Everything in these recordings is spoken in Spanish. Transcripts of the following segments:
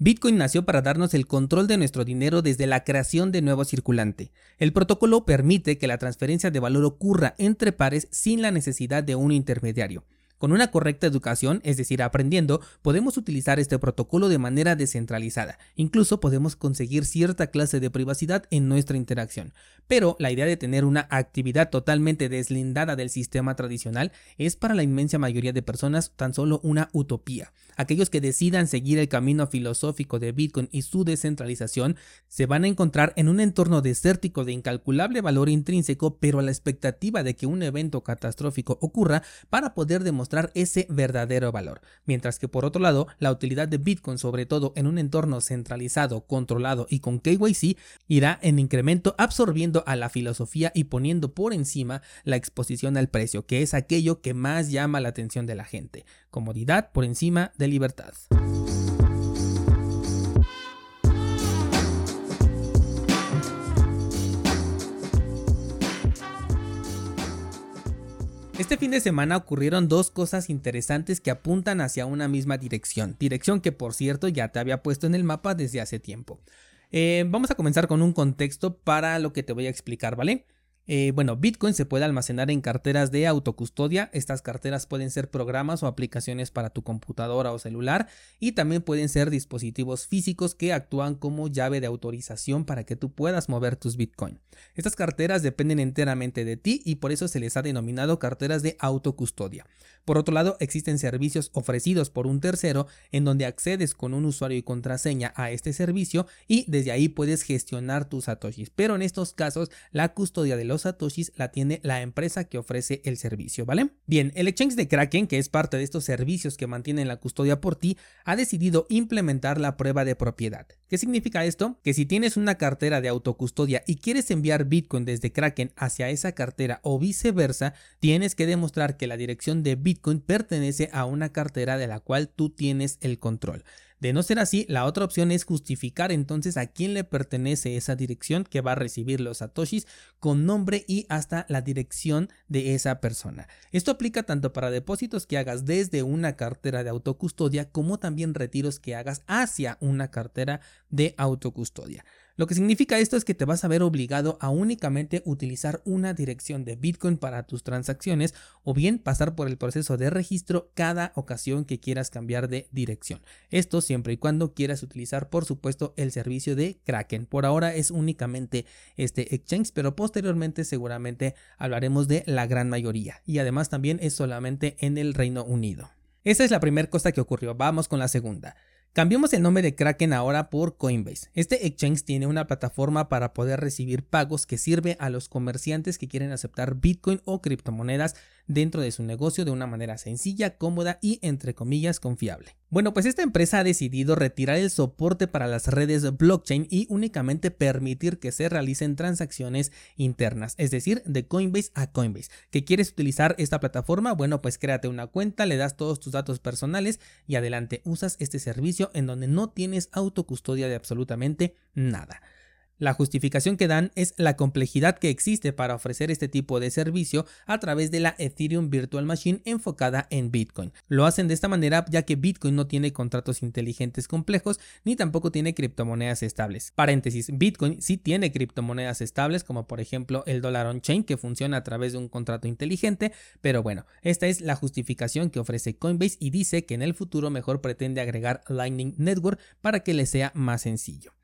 Bitcoin nació para darnos el control de nuestro dinero desde la creación de nuevo circulante. El protocolo permite que la transferencia de valor ocurra entre pares sin la necesidad de un intermediario. Con una correcta educación, es decir, aprendiendo, podemos utilizar este protocolo de manera descentralizada. Incluso podemos conseguir cierta clase de privacidad en nuestra interacción. Pero la idea de tener una actividad totalmente deslindada del sistema tradicional es para la inmensa mayoría de personas tan solo una utopía. Aquellos que decidan seguir el camino filosófico de Bitcoin y su descentralización se van a encontrar en un entorno desértico de incalculable valor intrínseco, pero a la expectativa de que un evento catastrófico ocurra para poder demostrar ese verdadero valor. Mientras que por otro lado, la utilidad de Bitcoin, sobre todo en un entorno centralizado, controlado y con KYC, irá en incremento absorbiendo a la filosofía y poniendo por encima la exposición al precio, que es aquello que más llama la atención de la gente. Comodidad por encima de libertad. Este fin de semana ocurrieron dos cosas interesantes que apuntan hacia una misma dirección, dirección que por cierto ya te había puesto en el mapa desde hace tiempo. Eh, vamos a comenzar con un contexto para lo que te voy a explicar, ¿vale? Eh, bueno, Bitcoin se puede almacenar en carteras de autocustodia. Estas carteras pueden ser programas o aplicaciones para tu computadora o celular y también pueden ser dispositivos físicos que actúan como llave de autorización para que tú puedas mover tus Bitcoin. Estas carteras dependen enteramente de ti y por eso se les ha denominado carteras de autocustodia. Por otro lado, existen servicios ofrecidos por un tercero en donde accedes con un usuario y contraseña a este servicio y desde ahí puedes gestionar tus satoshis. Pero en estos casos, la custodia de los satoshis la tiene la empresa que ofrece el servicio, ¿vale? Bien, el exchange de Kraken, que es parte de estos servicios que mantienen la custodia por ti, ha decidido implementar la prueba de propiedad. ¿Qué significa esto? Que si tienes una cartera de autocustodia y quieres enviar Bitcoin desde Kraken hacia esa cartera o viceversa, tienes que demostrar que la dirección de Bitcoin pertenece a una cartera de la cual tú tienes el control. De no ser así, la otra opción es justificar entonces a quién le pertenece esa dirección que va a recibir los satoshis con nombre y hasta la dirección de esa persona. Esto aplica tanto para depósitos que hagas desde una cartera de autocustodia como también retiros que hagas hacia una cartera de autocustodia. Lo que significa esto es que te vas a ver obligado a únicamente utilizar una dirección de Bitcoin para tus transacciones o bien pasar por el proceso de registro cada ocasión que quieras cambiar de dirección. Esto siempre y cuando quieras utilizar por supuesto el servicio de Kraken. Por ahora es únicamente este exchange, pero posteriormente seguramente hablaremos de la gran mayoría y además también es solamente en el Reino Unido. Esa es la primera cosa que ocurrió. Vamos con la segunda. Cambiemos el nombre de Kraken ahora por Coinbase. Este exchange tiene una plataforma para poder recibir pagos que sirve a los comerciantes que quieren aceptar Bitcoin o criptomonedas dentro de su negocio de una manera sencilla, cómoda y entre comillas confiable. Bueno, pues esta empresa ha decidido retirar el soporte para las redes blockchain y únicamente permitir que se realicen transacciones internas, es decir, de Coinbase a Coinbase. ¿Que quieres utilizar esta plataforma? Bueno, pues créate una cuenta, le das todos tus datos personales y adelante usas este servicio en donde no tienes autocustodia de absolutamente nada. La justificación que dan es la complejidad que existe para ofrecer este tipo de servicio a través de la Ethereum Virtual Machine enfocada en Bitcoin. Lo hacen de esta manera ya que Bitcoin no tiene contratos inteligentes complejos ni tampoco tiene criptomonedas estables. Paréntesis, Bitcoin sí tiene criptomonedas estables como por ejemplo el dólar on-chain que funciona a través de un contrato inteligente, pero bueno, esta es la justificación que ofrece Coinbase y dice que en el futuro mejor pretende agregar Lightning Network para que le sea más sencillo.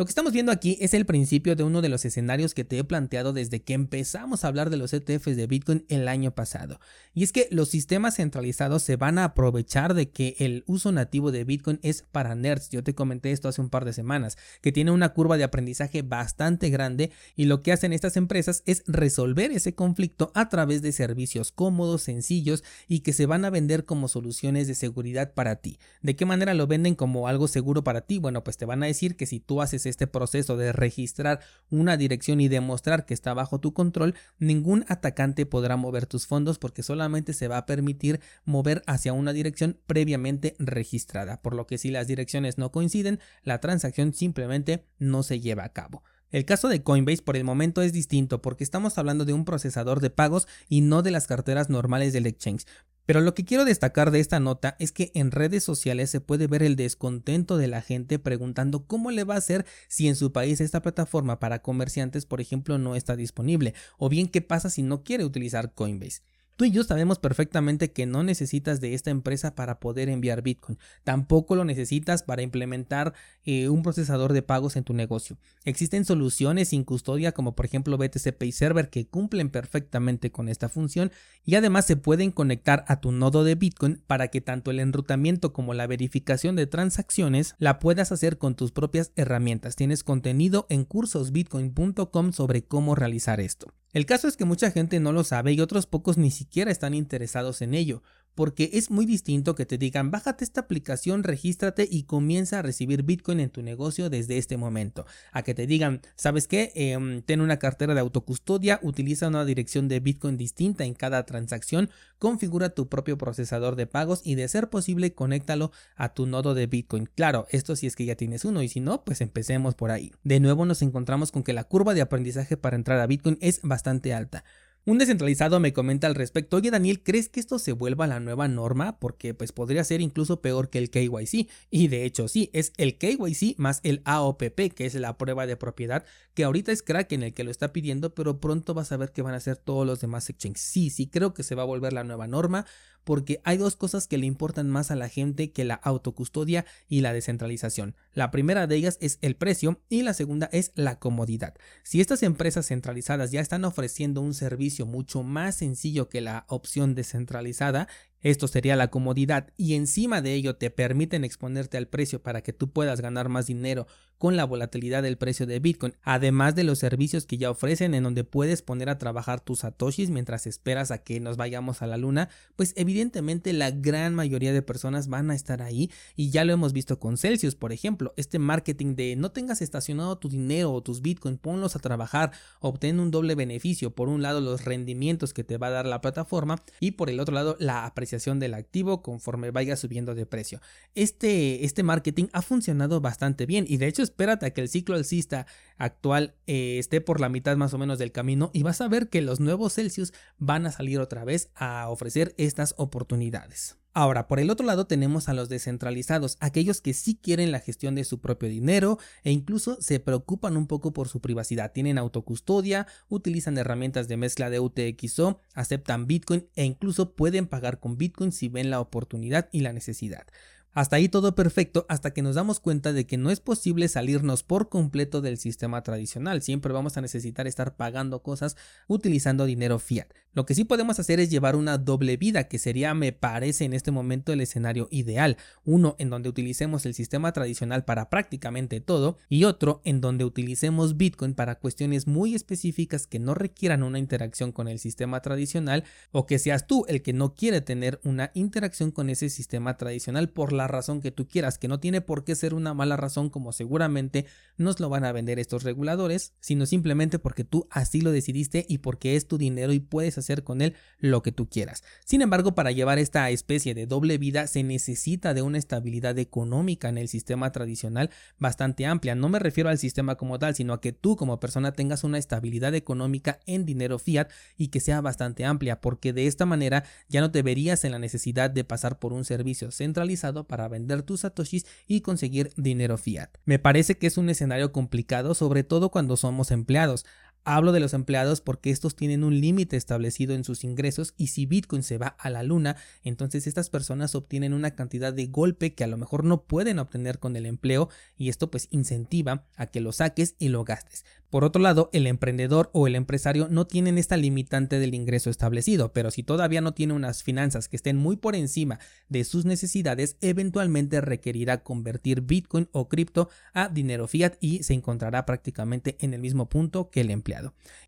Lo que estamos viendo aquí es el principio de uno de los escenarios que te he planteado desde que empezamos a hablar de los ETFs de Bitcoin el año pasado. Y es que los sistemas centralizados se van a aprovechar de que el uso nativo de Bitcoin es para nerds. Yo te comenté esto hace un par de semanas, que tiene una curva de aprendizaje bastante grande y lo que hacen estas empresas es resolver ese conflicto a través de servicios cómodos, sencillos y que se van a vender como soluciones de seguridad para ti. ¿De qué manera lo venden como algo seguro para ti? Bueno, pues te van a decir que si tú haces este proceso de registrar una dirección y demostrar que está bajo tu control, ningún atacante podrá mover tus fondos porque solamente se va a permitir mover hacia una dirección previamente registrada, por lo que si las direcciones no coinciden, la transacción simplemente no se lleva a cabo. El caso de Coinbase por el momento es distinto porque estamos hablando de un procesador de pagos y no de las carteras normales del exchange. Pero lo que quiero destacar de esta nota es que en redes sociales se puede ver el descontento de la gente preguntando cómo le va a hacer si en su país esta plataforma para comerciantes, por ejemplo, no está disponible, o bien qué pasa si no quiere utilizar Coinbase. Tú y yo sabemos perfectamente que no necesitas de esta empresa para poder enviar Bitcoin. Tampoco lo necesitas para implementar eh, un procesador de pagos en tu negocio. Existen soluciones sin custodia como por ejemplo BTC Pay Server que cumplen perfectamente con esta función y además se pueden conectar a tu nodo de Bitcoin para que tanto el enrutamiento como la verificación de transacciones la puedas hacer con tus propias herramientas. Tienes contenido en cursosbitcoin.com sobre cómo realizar esto. El caso es que mucha gente no lo sabe y otros pocos ni siquiera están interesados en ello, porque es muy distinto que te digan bájate esta aplicación, regístrate y comienza a recibir Bitcoin en tu negocio desde este momento, a que te digan, ¿sabes qué? Em, ten una cartera de autocustodia, utiliza una dirección de Bitcoin distinta en cada transacción, configura tu propio procesador de pagos y de ser posible conéctalo a tu nodo de Bitcoin. Claro, esto si es que ya tienes uno y si no, pues empecemos por ahí. De nuevo nos encontramos con que la curva de aprendizaje para entrar a Bitcoin es bastante alta. Un descentralizado me comenta al respecto, oye Daniel, ¿crees que esto se vuelva la nueva norma? Porque pues podría ser incluso peor que el KYC. Y de hecho sí, es el KYC más el AOPP, que es la prueba de propiedad, que ahorita es Kraken el que lo está pidiendo, pero pronto vas a ver que van a ser todos los demás exchanges. Sí, sí, creo que se va a volver la nueva norma porque hay dos cosas que le importan más a la gente que la autocustodia y la descentralización. La primera de ellas es el precio y la segunda es la comodidad. Si estas empresas centralizadas ya están ofreciendo un servicio mucho más sencillo que la opción descentralizada, esto sería la comodidad y encima de ello te permiten exponerte al precio para que tú puedas ganar más dinero con la volatilidad del precio de Bitcoin, además de los servicios que ya ofrecen en donde puedes poner a trabajar tus satoshis mientras esperas a que nos vayamos a la luna, pues evidentemente la gran mayoría de personas van a estar ahí y ya lo hemos visto con Celsius, por ejemplo, este marketing de no tengas estacionado tu dinero o tus Bitcoin, ponlos a trabajar, obtén un doble beneficio, por un lado los rendimientos que te va a dar la plataforma y por el otro lado la del activo conforme vaya subiendo de precio. Este, este marketing ha funcionado bastante bien y de hecho espérate a que el ciclo alcista actual eh, esté por la mitad más o menos del camino y vas a ver que los nuevos Celsius van a salir otra vez a ofrecer estas oportunidades. Ahora, por el otro lado tenemos a los descentralizados, aquellos que sí quieren la gestión de su propio dinero e incluso se preocupan un poco por su privacidad. Tienen autocustodia, utilizan herramientas de mezcla de UTXO, aceptan Bitcoin e incluso pueden pagar con Bitcoin si ven la oportunidad y la necesidad. Hasta ahí todo perfecto hasta que nos damos cuenta de que no es posible salirnos por completo del sistema tradicional. Siempre vamos a necesitar estar pagando cosas utilizando dinero fiat. Lo que sí podemos hacer es llevar una doble vida, que sería, me parece, en este momento el escenario ideal. Uno en donde utilicemos el sistema tradicional para prácticamente todo y otro en donde utilicemos Bitcoin para cuestiones muy específicas que no requieran una interacción con el sistema tradicional o que seas tú el que no quiere tener una interacción con ese sistema tradicional por la razón que tú quieras, que no tiene por qué ser una mala razón como seguramente nos lo van a vender estos reguladores, sino simplemente porque tú así lo decidiste y porque es tu dinero y puedes hacer con él lo que tú quieras. Sin embargo, para llevar esta especie de doble vida se necesita de una estabilidad económica en el sistema tradicional bastante amplia. No me refiero al sistema como tal, sino a que tú como persona tengas una estabilidad económica en dinero fiat y que sea bastante amplia, porque de esta manera ya no te verías en la necesidad de pasar por un servicio centralizado para vender tus satoshis y conseguir dinero fiat. Me parece que es un escenario complicado, sobre todo cuando somos empleados. Hablo de los empleados porque estos tienen un límite establecido en sus ingresos y si Bitcoin se va a la luna, entonces estas personas obtienen una cantidad de golpe que a lo mejor no pueden obtener con el empleo y esto pues incentiva a que lo saques y lo gastes. Por otro lado, el emprendedor o el empresario no tienen esta limitante del ingreso establecido, pero si todavía no tiene unas finanzas que estén muy por encima de sus necesidades, eventualmente requerirá convertir Bitcoin o cripto a dinero fiat y se encontrará prácticamente en el mismo punto que el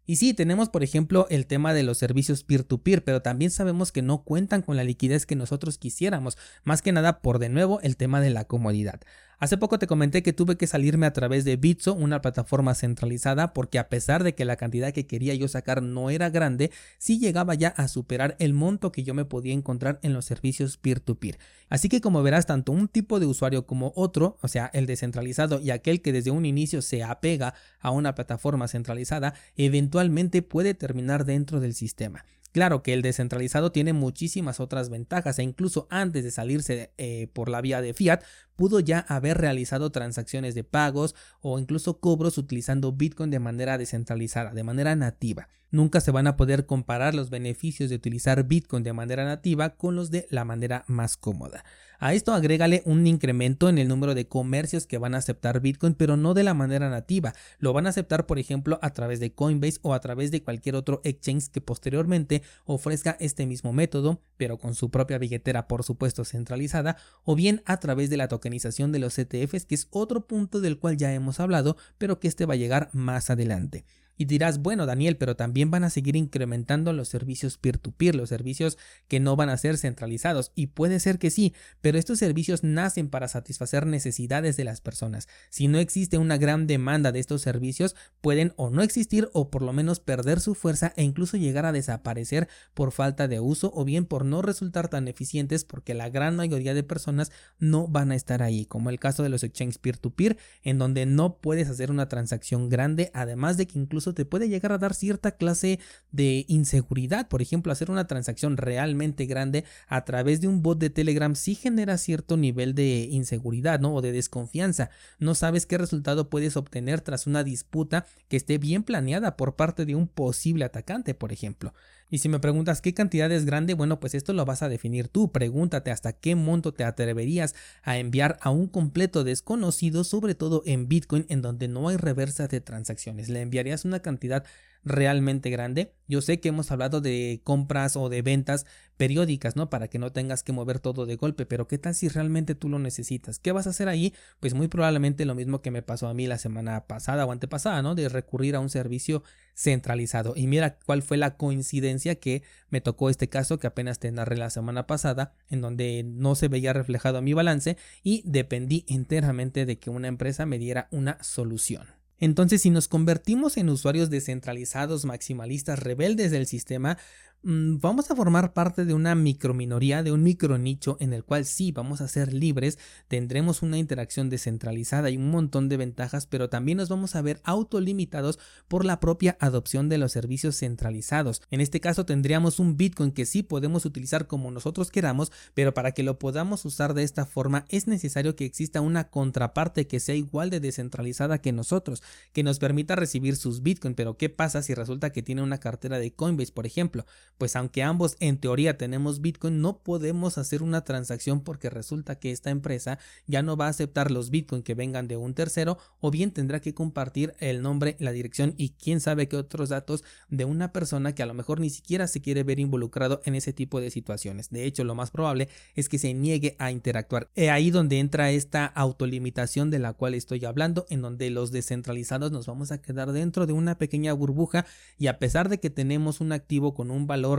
Y sí, tenemos por ejemplo el tema de los servicios peer-to-peer, pero también sabemos que no cuentan con la liquidez que nosotros quisiéramos, más que nada por de nuevo el tema de la comodidad. Hace poco te comenté que tuve que salirme a través de Bitso, una plataforma centralizada, porque a pesar de que la cantidad que quería yo sacar no era grande, sí llegaba ya a superar el monto que yo me podía encontrar en los servicios peer-to-peer. Así que como verás, tanto un tipo de usuario como otro, o sea, el descentralizado y aquel que desde un inicio se apega a una plataforma centralizada, eventualmente puede terminar dentro del sistema. Claro que el descentralizado tiene muchísimas otras ventajas e incluso antes de salirse eh, por la vía de fiat pudo ya haber realizado transacciones de pagos o incluso cobros utilizando Bitcoin de manera descentralizada, de manera nativa. Nunca se van a poder comparar los beneficios de utilizar Bitcoin de manera nativa con los de la manera más cómoda. A esto agrégale un incremento en el número de comercios que van a aceptar Bitcoin, pero no de la manera nativa. Lo van a aceptar, por ejemplo, a través de Coinbase o a través de cualquier otro exchange que posteriormente ofrezca este mismo método, pero con su propia billetera, por supuesto, centralizada, o bien a través de la tokenización de los ETFs, que es otro punto del cual ya hemos hablado, pero que este va a llegar más adelante. Y dirás, bueno Daniel, pero también van a seguir incrementando los servicios peer-to-peer, los servicios que no van a ser centralizados. Y puede ser que sí, pero estos servicios nacen para satisfacer necesidades de las personas. Si no existe una gran demanda de estos servicios, pueden o no existir o por lo menos perder su fuerza e incluso llegar a desaparecer por falta de uso o bien por no resultar tan eficientes porque la gran mayoría de personas no van a estar ahí, como el caso de los exchanges peer-to-peer, en donde no puedes hacer una transacción grande, además de que incluso te puede llegar a dar cierta clase de inseguridad. Por ejemplo, hacer una transacción realmente grande a través de un bot de Telegram sí genera cierto nivel de inseguridad, ¿no? O de desconfianza. No sabes qué resultado puedes obtener tras una disputa que esté bien planeada por parte de un posible atacante, por ejemplo. Y si me preguntas qué cantidad es grande, bueno, pues esto lo vas a definir tú. Pregúntate hasta qué monto te atreverías a enviar a un completo desconocido, sobre todo en Bitcoin, en donde no hay reversa de transacciones. Le enviarías una cantidad realmente grande. Yo sé que hemos hablado de compras o de ventas periódicas, ¿no? Para que no tengas que mover todo de golpe, pero ¿qué tal si realmente tú lo necesitas? ¿Qué vas a hacer ahí? Pues muy probablemente lo mismo que me pasó a mí la semana pasada o antepasada, ¿no? De recurrir a un servicio centralizado. Y mira cuál fue la coincidencia que me tocó este caso que apenas te narré la semana pasada, en donde no se veía reflejado mi balance y dependí enteramente de que una empresa me diera una solución. Entonces, si nos convertimos en usuarios descentralizados, maximalistas, rebeldes del sistema, vamos a formar parte de una microminoría, de un micronicho en el cual sí vamos a ser libres, tendremos una interacción descentralizada y un montón de ventajas, pero también nos vamos a ver autolimitados por la propia adopción de los servicios centralizados. En este caso tendríamos un Bitcoin que sí podemos utilizar como nosotros queramos, pero para que lo podamos usar de esta forma es necesario que exista una contraparte que sea igual de descentralizada que nosotros, que nos permita recibir sus Bitcoin, pero ¿qué pasa si resulta que tiene una cartera de Coinbase, por ejemplo? Pues aunque ambos en teoría tenemos Bitcoin, no podemos hacer una transacción porque resulta que esta empresa ya no va a aceptar los Bitcoin que vengan de un tercero o bien tendrá que compartir el nombre, la dirección y quién sabe qué otros datos de una persona que a lo mejor ni siquiera se quiere ver involucrado en ese tipo de situaciones. De hecho, lo más probable es que se niegue a interactuar. He ahí donde entra esta autolimitación de la cual estoy hablando, en donde los descentralizados nos vamos a quedar dentro de una pequeña burbuja y a pesar de que tenemos un activo con un valor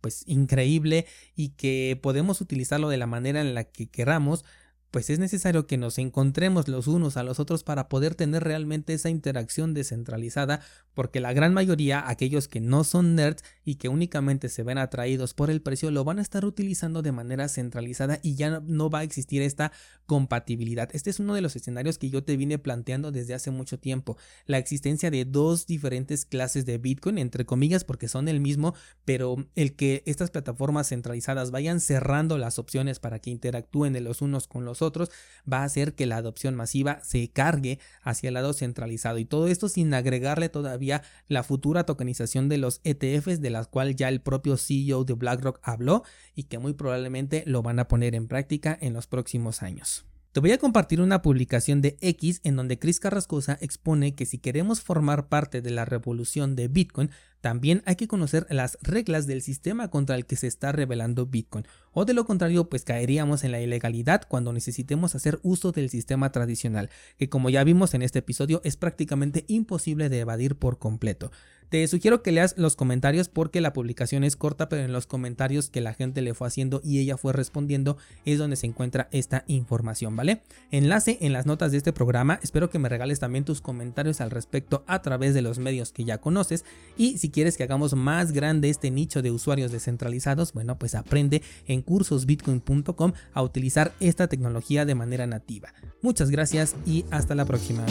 pues increíble y que podemos utilizarlo de la manera en la que queramos, pues es necesario que nos encontremos los unos a los otros para poder tener realmente esa interacción descentralizada, porque la gran mayoría, aquellos que no son nerds y que únicamente se ven atraídos por el precio, lo van a estar utilizando de manera centralizada y ya no va a existir esta compatibilidad. Este es uno de los escenarios que yo te vine planteando desde hace mucho tiempo, la existencia de dos diferentes clases de Bitcoin, entre comillas, porque son el mismo, pero el que estas plataformas centralizadas vayan cerrando las opciones para que interactúen de los unos con los otros, va a hacer que la adopción masiva se cargue hacia el lado centralizado y todo esto sin agregarle todavía la futura tokenización de los ETFs de las cual ya el propio CEO de BlackRock habló y que muy probablemente lo van a poner en práctica en los próximos años. Te voy a compartir una publicación de X en donde Chris Carrascosa expone que si queremos formar parte de la revolución de Bitcoin, también hay que conocer las reglas del sistema contra el que se está revelando Bitcoin, o de lo contrario pues caeríamos en la ilegalidad cuando necesitemos hacer uso del sistema tradicional, que como ya vimos en este episodio es prácticamente imposible de evadir por completo. Te sugiero que leas los comentarios porque la publicación es corta, pero en los comentarios que la gente le fue haciendo y ella fue respondiendo es donde se encuentra esta información, ¿vale? Enlace en las notas de este programa, espero que me regales también tus comentarios al respecto a través de los medios que ya conoces y si quieres que hagamos más grande este nicho de usuarios descentralizados, bueno, pues aprende en cursosbitcoin.com a utilizar esta tecnología de manera nativa. Muchas gracias y hasta la próxima.